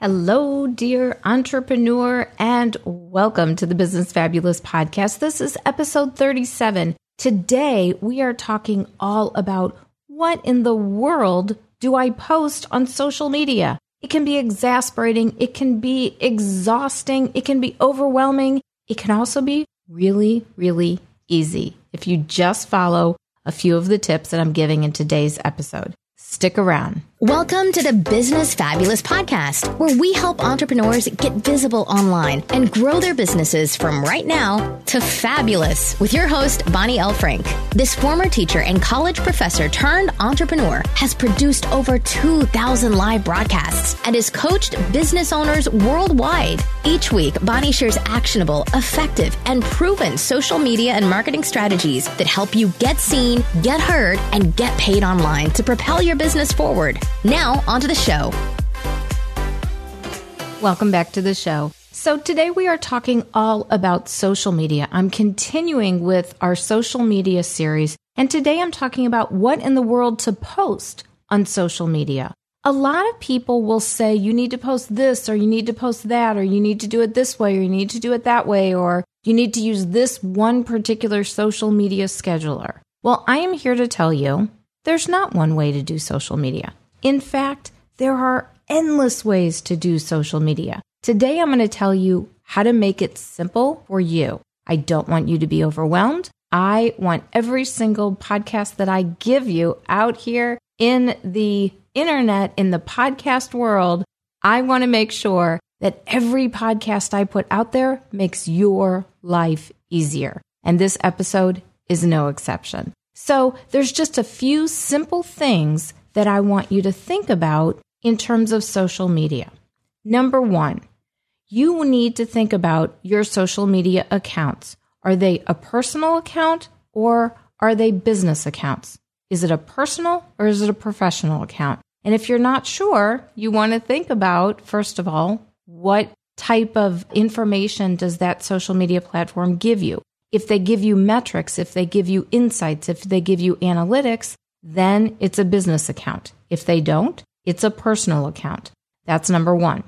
Hello, dear entrepreneur, and welcome to the Business Fabulous podcast. This is episode 37. Today, we are talking all about what in the world do I post on social media? It can be exasperating, it can be exhausting, it can be overwhelming, it can also be really, really easy if you just follow a few of the tips that I'm giving in today's episode. Stick around. Welcome to the Business Fabulous podcast, where we help entrepreneurs get visible online and grow their businesses from right now to fabulous with your host, Bonnie L. Frank. This former teacher and college professor turned entrepreneur has produced over 2,000 live broadcasts and has coached business owners worldwide. Each week, Bonnie shares actionable, effective, and proven social media and marketing strategies that help you get seen, get heard, and get paid online to propel your business forward. Now, onto the show. Welcome back to the show. So, today we are talking all about social media. I'm continuing with our social media series, and today I'm talking about what in the world to post on social media. A lot of people will say you need to post this, or you need to post that, or you need to do it this way, or you need to do it that way, or you need to use this one particular social media scheduler. Well, I am here to tell you there's not one way to do social media. In fact, there are endless ways to do social media. Today, I'm going to tell you how to make it simple for you. I don't want you to be overwhelmed. I want every single podcast that I give you out here in the internet, in the podcast world. I want to make sure that every podcast I put out there makes your life easier. And this episode is no exception. So there's just a few simple things that I want you to think about in terms of social media. Number one, you need to think about your social media accounts. Are they a personal account or are they business accounts? Is it a personal or is it a professional account? And if you're not sure, you want to think about, first of all, what type of information does that social media platform give you? If they give you metrics, if they give you insights, if they give you analytics, then it's a business account. If they don't, it's a personal account. That's number one.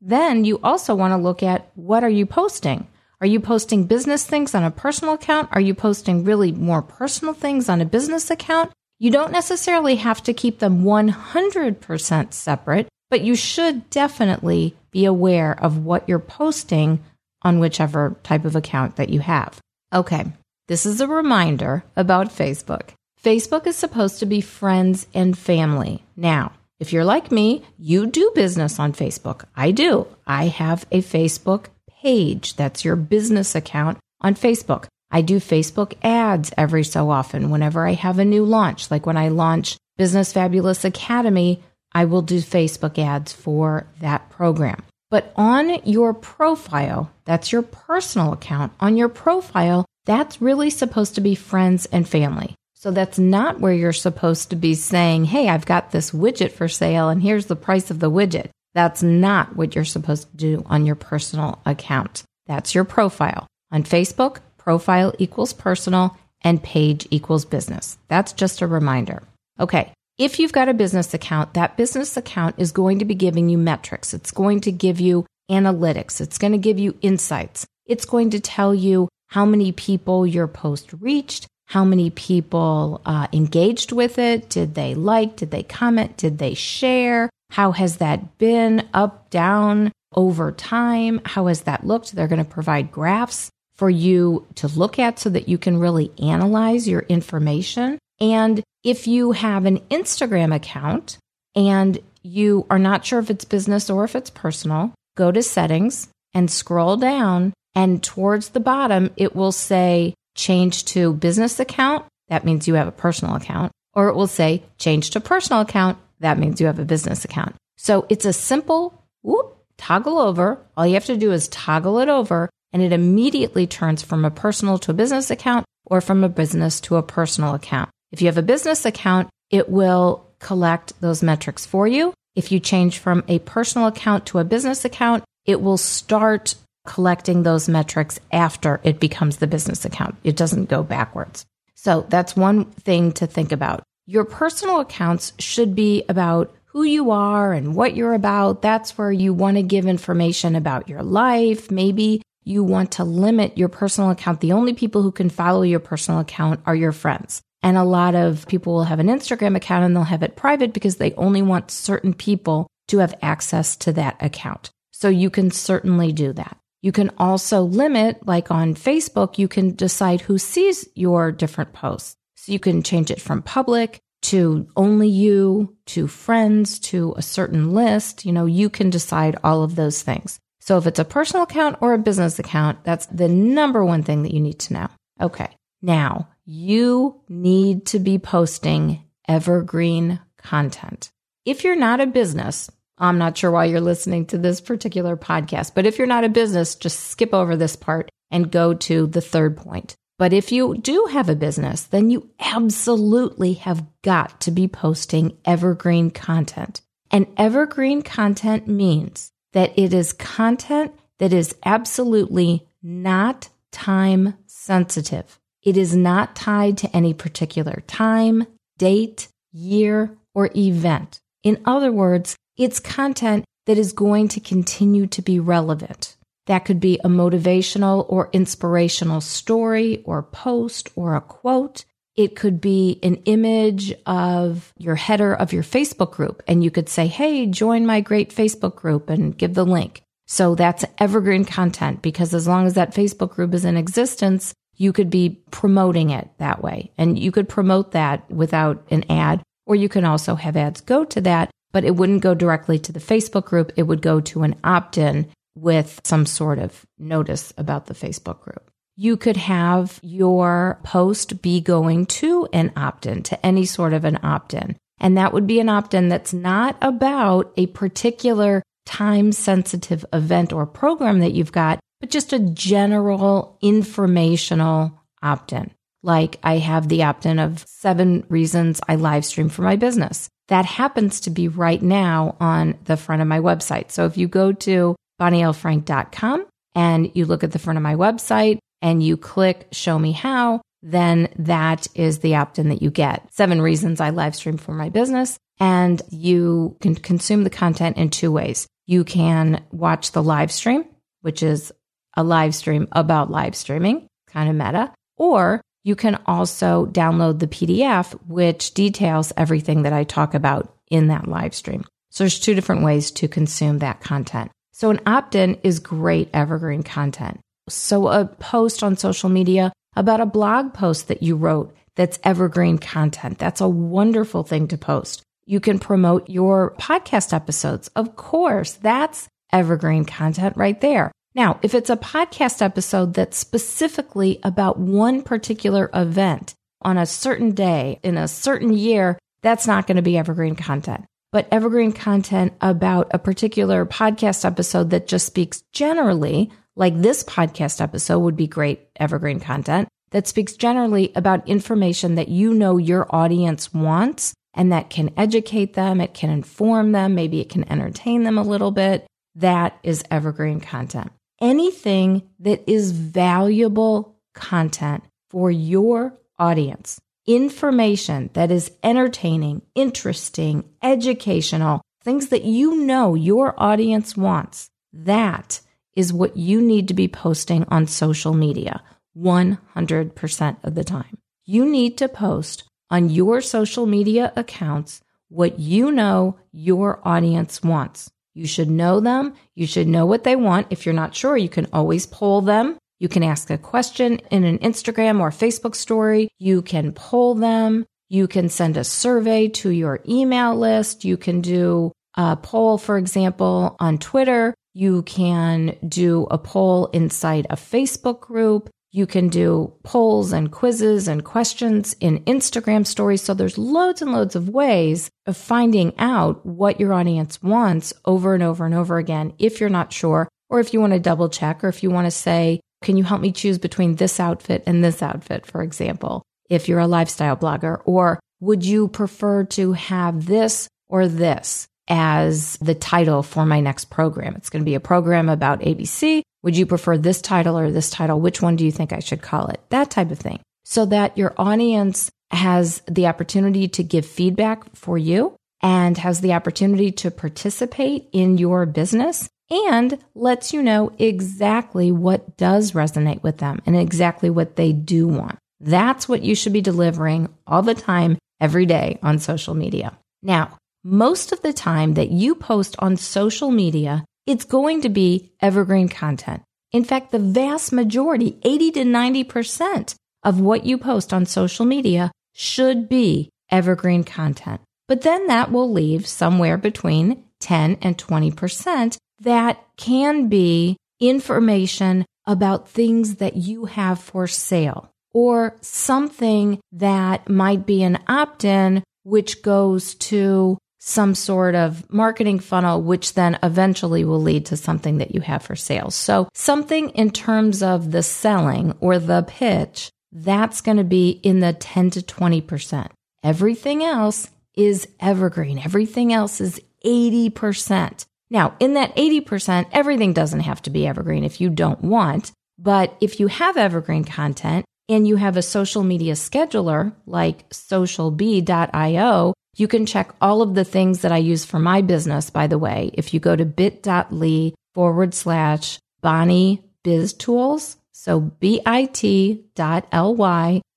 Then you also want to look at what are you posting? Are you posting business things on a personal account? Are you posting really more personal things on a business account? You don't necessarily have to keep them 100% separate, but you should definitely be aware of what you're posting on whichever type of account that you have. Okay, this is a reminder about Facebook. Facebook is supposed to be friends and family. Now, if you're like me, you do business on Facebook. I do. I have a Facebook page. That's your business account on Facebook. I do Facebook ads every so often whenever I have a new launch. Like when I launch Business Fabulous Academy, I will do Facebook ads for that program. But on your profile, that's your personal account, on your profile, that's really supposed to be friends and family. So that's not where you're supposed to be saying, Hey, I've got this widget for sale and here's the price of the widget. That's not what you're supposed to do on your personal account. That's your profile. On Facebook, profile equals personal and page equals business. That's just a reminder. Okay. If you've got a business account, that business account is going to be giving you metrics. It's going to give you analytics. It's going to give you insights. It's going to tell you how many people your post reached, how many people uh, engaged with it. Did they like? Did they comment? Did they share? How has that been up, down over time? How has that looked? They're going to provide graphs for you to look at so that you can really analyze your information. And if you have an Instagram account and you are not sure if it's business or if it's personal, go to settings and scroll down. And towards the bottom, it will say change to business account, that means you have a personal account. Or it will say change to personal account, that means you have a business account. So it's a simple whoop, toggle over. All you have to do is toggle it over, and it immediately turns from a personal to a business account or from a business to a personal account. If you have a business account, it will collect those metrics for you. If you change from a personal account to a business account, it will start collecting those metrics after it becomes the business account. It doesn't go backwards. So that's one thing to think about. Your personal accounts should be about who you are and what you're about. That's where you want to give information about your life. Maybe you want to limit your personal account. The only people who can follow your personal account are your friends. And a lot of people will have an Instagram account and they'll have it private because they only want certain people to have access to that account. So you can certainly do that. You can also limit, like on Facebook, you can decide who sees your different posts. So you can change it from public to only you, to friends, to a certain list. You know, you can decide all of those things. So if it's a personal account or a business account, that's the number one thing that you need to know. Okay. Now you need to be posting evergreen content. If you're not a business, I'm not sure why you're listening to this particular podcast, but if you're not a business, just skip over this part and go to the third point. But if you do have a business, then you absolutely have got to be posting evergreen content. And evergreen content means that it is content that is absolutely not time sensitive. It is not tied to any particular time, date, year, or event. In other words, it's content that is going to continue to be relevant. That could be a motivational or inspirational story or post or a quote. It could be an image of your header of your Facebook group. And you could say, Hey, join my great Facebook group and give the link. So that's evergreen content because as long as that Facebook group is in existence, you could be promoting it that way. And you could promote that without an ad, or you can also have ads go to that, but it wouldn't go directly to the Facebook group. It would go to an opt in with some sort of notice about the Facebook group. You could have your post be going to an opt in, to any sort of an opt in. And that would be an opt in that's not about a particular time sensitive event or program that you've got, but just a general informational opt in. Like I have the opt in of seven reasons I live stream for my business. That happens to be right now on the front of my website. So if you go to bonnielfrank.com and you look at the front of my website and you click show me how, then that is the opt in that you get. Seven reasons I live stream for my business. And you can consume the content in two ways. You can watch the live stream, which is a live stream about live streaming, kind of meta, or you can also download the PDF, which details everything that I talk about in that live stream. So there's two different ways to consume that content. So an opt in is great evergreen content. So a post on social media about a blog post that you wrote that's evergreen content. That's a wonderful thing to post. You can promote your podcast episodes. Of course, that's evergreen content right there. Now, if it's a podcast episode that's specifically about one particular event on a certain day in a certain year, that's not going to be evergreen content. But evergreen content about a particular podcast episode that just speaks generally, like this podcast episode would be great evergreen content that speaks generally about information that you know your audience wants and that can educate them, it can inform them, maybe it can entertain them a little bit. That is evergreen content anything that is valuable content for your audience, information that is entertaining, interesting, educational, things that you know your audience wants. That is what you need to be posting on social media 100% of the time. You need to post on your social media accounts what you know your audience wants. You should know them. You should know what they want. If you're not sure, you can always poll them. You can ask a question in an Instagram or Facebook story. You can poll them. You can send a survey to your email list. You can do a poll, for example, on Twitter. You can do a poll inside a Facebook group. You can do polls and quizzes and questions in Instagram stories. So there's loads and loads of ways of finding out what your audience wants over and over and over again if you're not sure, or if you want to double check, or if you want to say, can you help me choose between this outfit and this outfit, for example, if you're a lifestyle blogger, or would you prefer to have this or this? as the title for my next program. It's going to be a program about ABC. Would you prefer this title or this title? Which one do you think I should call it? That type of thing. So that your audience has the opportunity to give feedback for you and has the opportunity to participate in your business and lets you know exactly what does resonate with them and exactly what they do want. That's what you should be delivering all the time, every day on social media. Now, most of the time that you post on social media, it's going to be evergreen content. In fact, the vast majority, 80 to 90% of what you post on social media should be evergreen content. But then that will leave somewhere between 10 and 20% that can be information about things that you have for sale or something that might be an opt in, which goes to some sort of marketing funnel, which then eventually will lead to something that you have for sales. So something in terms of the selling or the pitch, that's going to be in the 10 to 20%. Everything else is evergreen. Everything else is 80%. Now, in that 80%, everything doesn't have to be evergreen if you don't want. But if you have evergreen content and you have a social media scheduler like socialbee.io, you can check all of the things that I use for my business, by the way. If you go to bit.ly forward slash Bonnie Biz Tools, so bit.ly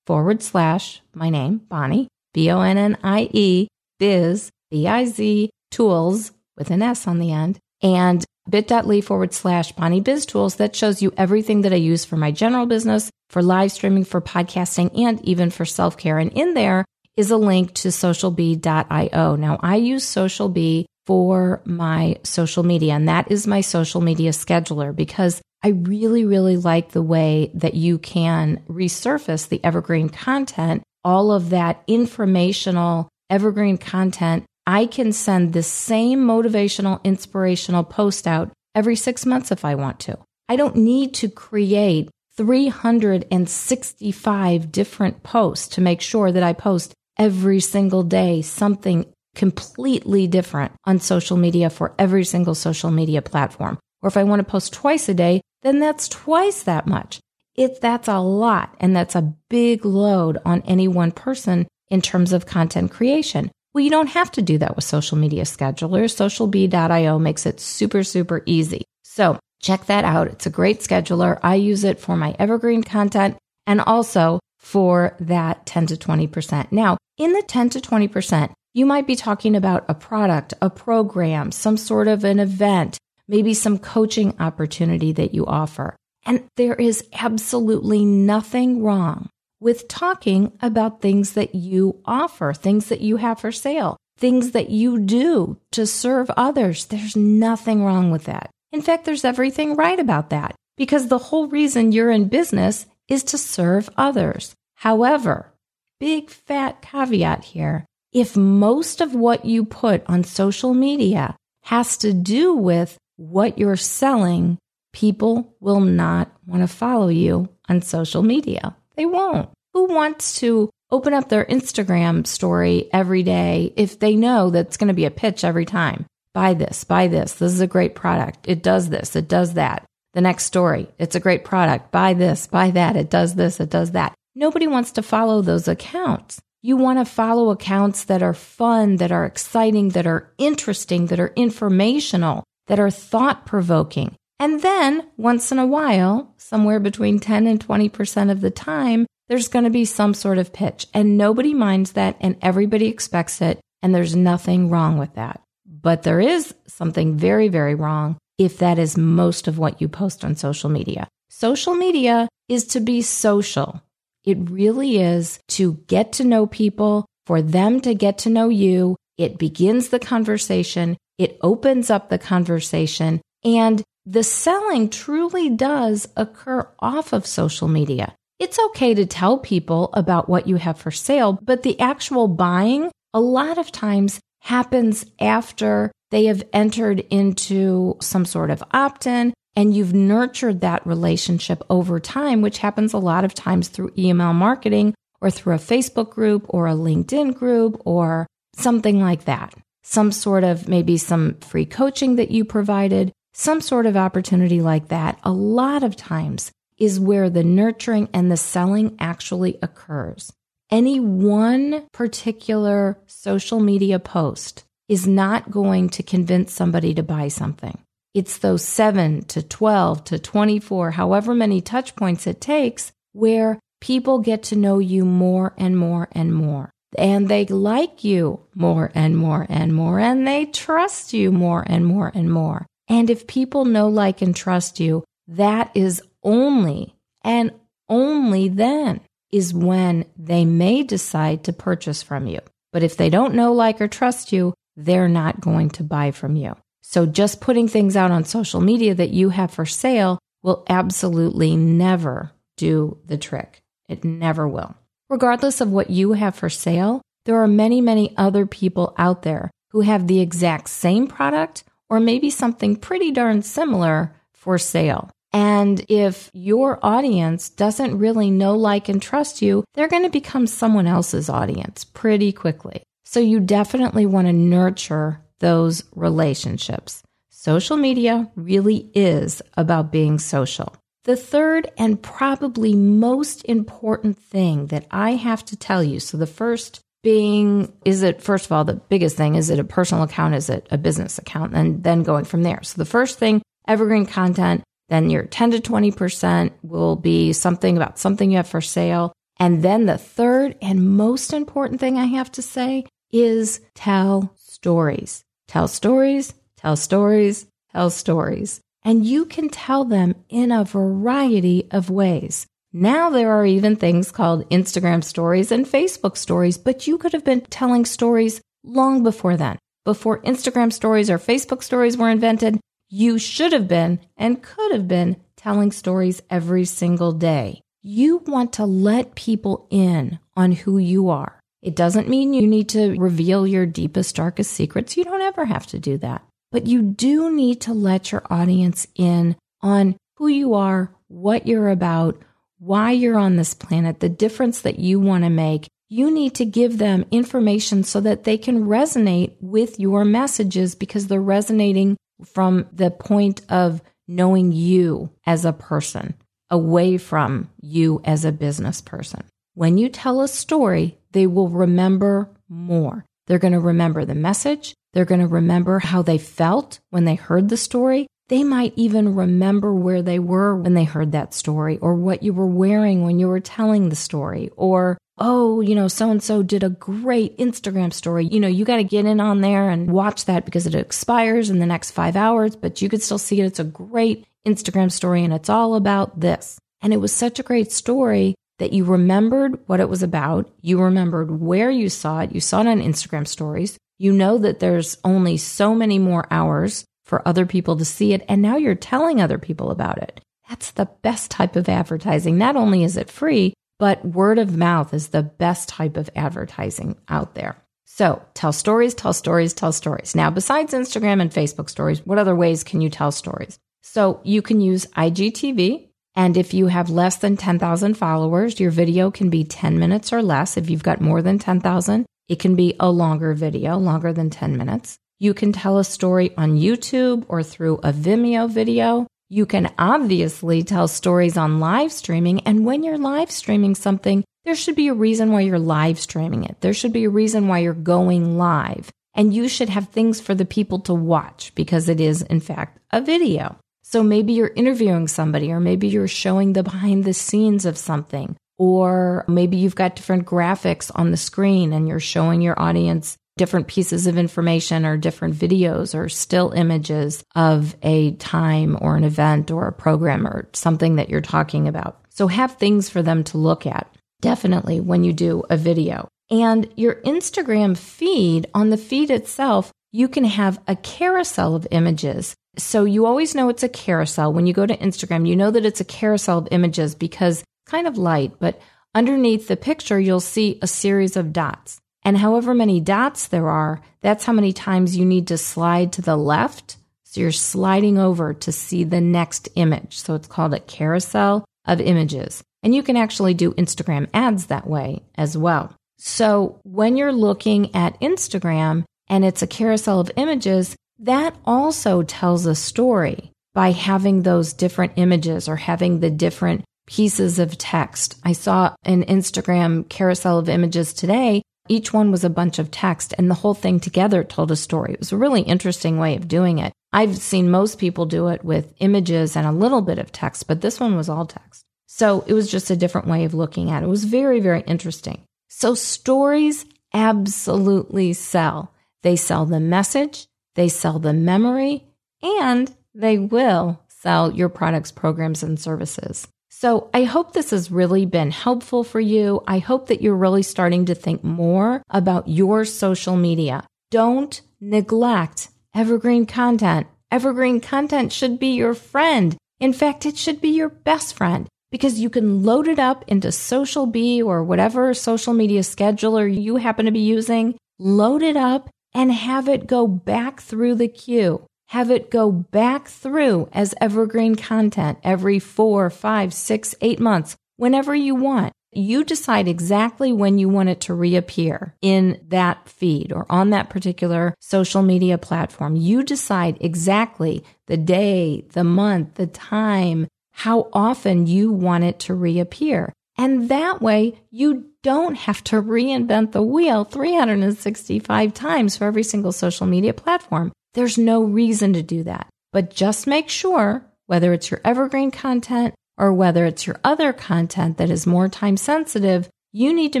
forward slash my name, Bonnie, B O N N I E, biz, B I Z, tools with an S on the end, and bit.ly forward slash Bonnie Biz Tools that shows you everything that I use for my general business, for live streaming, for podcasting, and even for self care. And in there, is a link to socialbee.io. Now, I use SocialBee for my social media, and that is my social media scheduler because I really, really like the way that you can resurface the evergreen content, all of that informational evergreen content. I can send the same motivational, inspirational post out every six months if I want to. I don't need to create 365 different posts to make sure that I post every single day something completely different on social media for every single social media platform. Or if I want to post twice a day, then that's twice that much. It, that's a lot and that's a big load on any one person in terms of content creation. Well, you don't have to do that with social media schedulers. Socialbee.io makes it super, super easy. So check that out. It's a great scheduler. I use it for my evergreen content and also for that 10 to 20%. Now, in the 10 to 20%, you might be talking about a product, a program, some sort of an event, maybe some coaching opportunity that you offer. And there is absolutely nothing wrong with talking about things that you offer, things that you have for sale, things that you do to serve others. There's nothing wrong with that. In fact, there's everything right about that because the whole reason you're in business is to serve others. However, big fat caveat here if most of what you put on social media has to do with what you're selling, people will not want to follow you on social media. They won't. Who wants to open up their Instagram story every day if they know that's going to be a pitch every time? Buy this, buy this. This is a great product. It does this, it does that. The next story, it's a great product. Buy this, buy that. It does this, it does that. Nobody wants to follow those accounts. You want to follow accounts that are fun, that are exciting, that are interesting, that are informational, that are thought provoking. And then once in a while, somewhere between 10 and 20% of the time, there's going to be some sort of pitch and nobody minds that and everybody expects it. And there's nothing wrong with that. But there is something very, very wrong if that is most of what you post on social media. Social media is to be social. It really is to get to know people, for them to get to know you. It begins the conversation. It opens up the conversation and the selling truly does occur off of social media. It's okay to tell people about what you have for sale, but the actual buying a lot of times happens after they have entered into some sort of opt in and you've nurtured that relationship over time, which happens a lot of times through email marketing or through a Facebook group or a LinkedIn group or something like that. Some sort of maybe some free coaching that you provided, some sort of opportunity like that. A lot of times is where the nurturing and the selling actually occurs. Any one particular social media post is not going to convince somebody to buy something. It's those seven to 12 to 24, however many touch points it takes, where people get to know you more and more and more. And they like you more and more and more, and they trust you more and more and more. And if people know, like, and trust you, that is only and only then is when they may decide to purchase from you. But if they don't know, like, or trust you, they're not going to buy from you. So just putting things out on social media that you have for sale will absolutely never do the trick. It never will. Regardless of what you have for sale, there are many, many other people out there who have the exact same product or maybe something pretty darn similar for sale. And if your audience doesn't really know, like, and trust you, they're going to become someone else's audience pretty quickly. So you definitely want to nurture those relationships. Social media really is about being social. The third and probably most important thing that I have to tell you so, the first being, is it, first of all, the biggest thing, is it a personal account? Is it a business account? And then going from there. So, the first thing, evergreen content, then your 10 to 20% will be something about something you have for sale. And then the third and most important thing I have to say is tell stories. Tell stories, tell stories, tell stories. And you can tell them in a variety of ways. Now there are even things called Instagram stories and Facebook stories, but you could have been telling stories long before then. Before Instagram stories or Facebook stories were invented, you should have been and could have been telling stories every single day. You want to let people in on who you are. It doesn't mean you need to reveal your deepest, darkest secrets. You don't ever have to do that. But you do need to let your audience in on who you are, what you're about, why you're on this planet, the difference that you want to make. You need to give them information so that they can resonate with your messages because they're resonating from the point of knowing you as a person away from you as a business person. When you tell a story, they will remember more. They're going to remember the message. They're going to remember how they felt when they heard the story. They might even remember where they were when they heard that story or what you were wearing when you were telling the story or oh, you know, so and so did a great Instagram story. You know, you got to get in on there and watch that because it expires in the next five hours, but you could still see it. It's a great Instagram story and it's all about this. And it was such a great story that you remembered what it was about. You remembered where you saw it. You saw it on Instagram stories. You know that there's only so many more hours for other people to see it. And now you're telling other people about it. That's the best type of advertising. Not only is it free, but word of mouth is the best type of advertising out there. So tell stories, tell stories, tell stories. Now, besides Instagram and Facebook stories, what other ways can you tell stories? So you can use IGTV, and if you have less than 10,000 followers, your video can be 10 minutes or less. If you've got more than 10,000, it can be a longer video, longer than 10 minutes. You can tell a story on YouTube or through a Vimeo video. You can obviously tell stories on live streaming. And when you're live streaming something, there should be a reason why you're live streaming it. There should be a reason why you're going live. And you should have things for the people to watch because it is, in fact, a video. So maybe you're interviewing somebody, or maybe you're showing the behind the scenes of something, or maybe you've got different graphics on the screen and you're showing your audience different pieces of information or different videos or still images of a time or an event or a program or something that you're talking about. So have things for them to look at. Definitely when you do a video. And your Instagram feed, on the feed itself, you can have a carousel of images so you always know it's a carousel. When you go to Instagram, you know that it's a carousel of images because kind of light, but underneath the picture, you'll see a series of dots. And however many dots there are, that's how many times you need to slide to the left. So you're sliding over to see the next image. So it's called a carousel of images. And you can actually do Instagram ads that way as well. So when you're looking at Instagram and it's a carousel of images, that also tells a story by having those different images or having the different pieces of text. I saw an Instagram carousel of images today. each one was a bunch of text and the whole thing together told a story. It was a really interesting way of doing it. I've seen most people do it with images and a little bit of text, but this one was all text. So it was just a different way of looking at it. It was very, very interesting. So stories absolutely sell. They sell the message, they sell the memory, and they will sell your products, programs, and services. So I hope this has really been helpful for you. I hope that you're really starting to think more about your social media. Don't neglect evergreen content. Evergreen content should be your friend. In fact, it should be your best friend because you can load it up into Social Bee or whatever social media scheduler you happen to be using, load it up and have it go back through the queue have it go back through as evergreen content every four, five, six, eight months, whenever you want. You decide exactly when you want it to reappear in that feed or on that particular social media platform. You decide exactly the day, the month, the time, how often you want it to reappear. And that way you don't have to reinvent the wheel 365 times for every single social media platform. There's no reason to do that. But just make sure, whether it's your evergreen content or whether it's your other content that is more time sensitive, you need to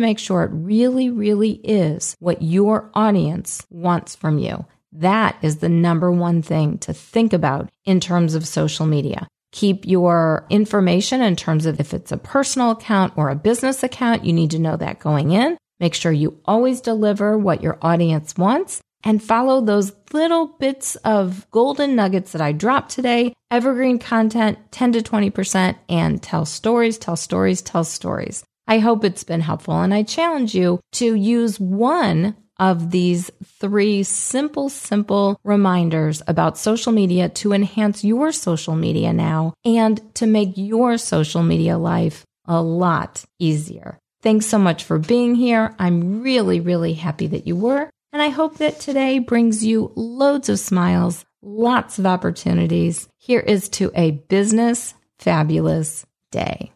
make sure it really, really is what your audience wants from you. That is the number one thing to think about in terms of social media. Keep your information in terms of if it's a personal account or a business account, you need to know that going in. Make sure you always deliver what your audience wants and follow those little bits of golden nuggets that I dropped today. Evergreen content, 10 to 20%, and tell stories, tell stories, tell stories. I hope it's been helpful. And I challenge you to use one of these three simple, simple reminders about social media to enhance your social media now and to make your social media life a lot easier. Thanks so much for being here. I'm really, really happy that you were. And I hope that today brings you loads of smiles, lots of opportunities. Here is to a business fabulous day.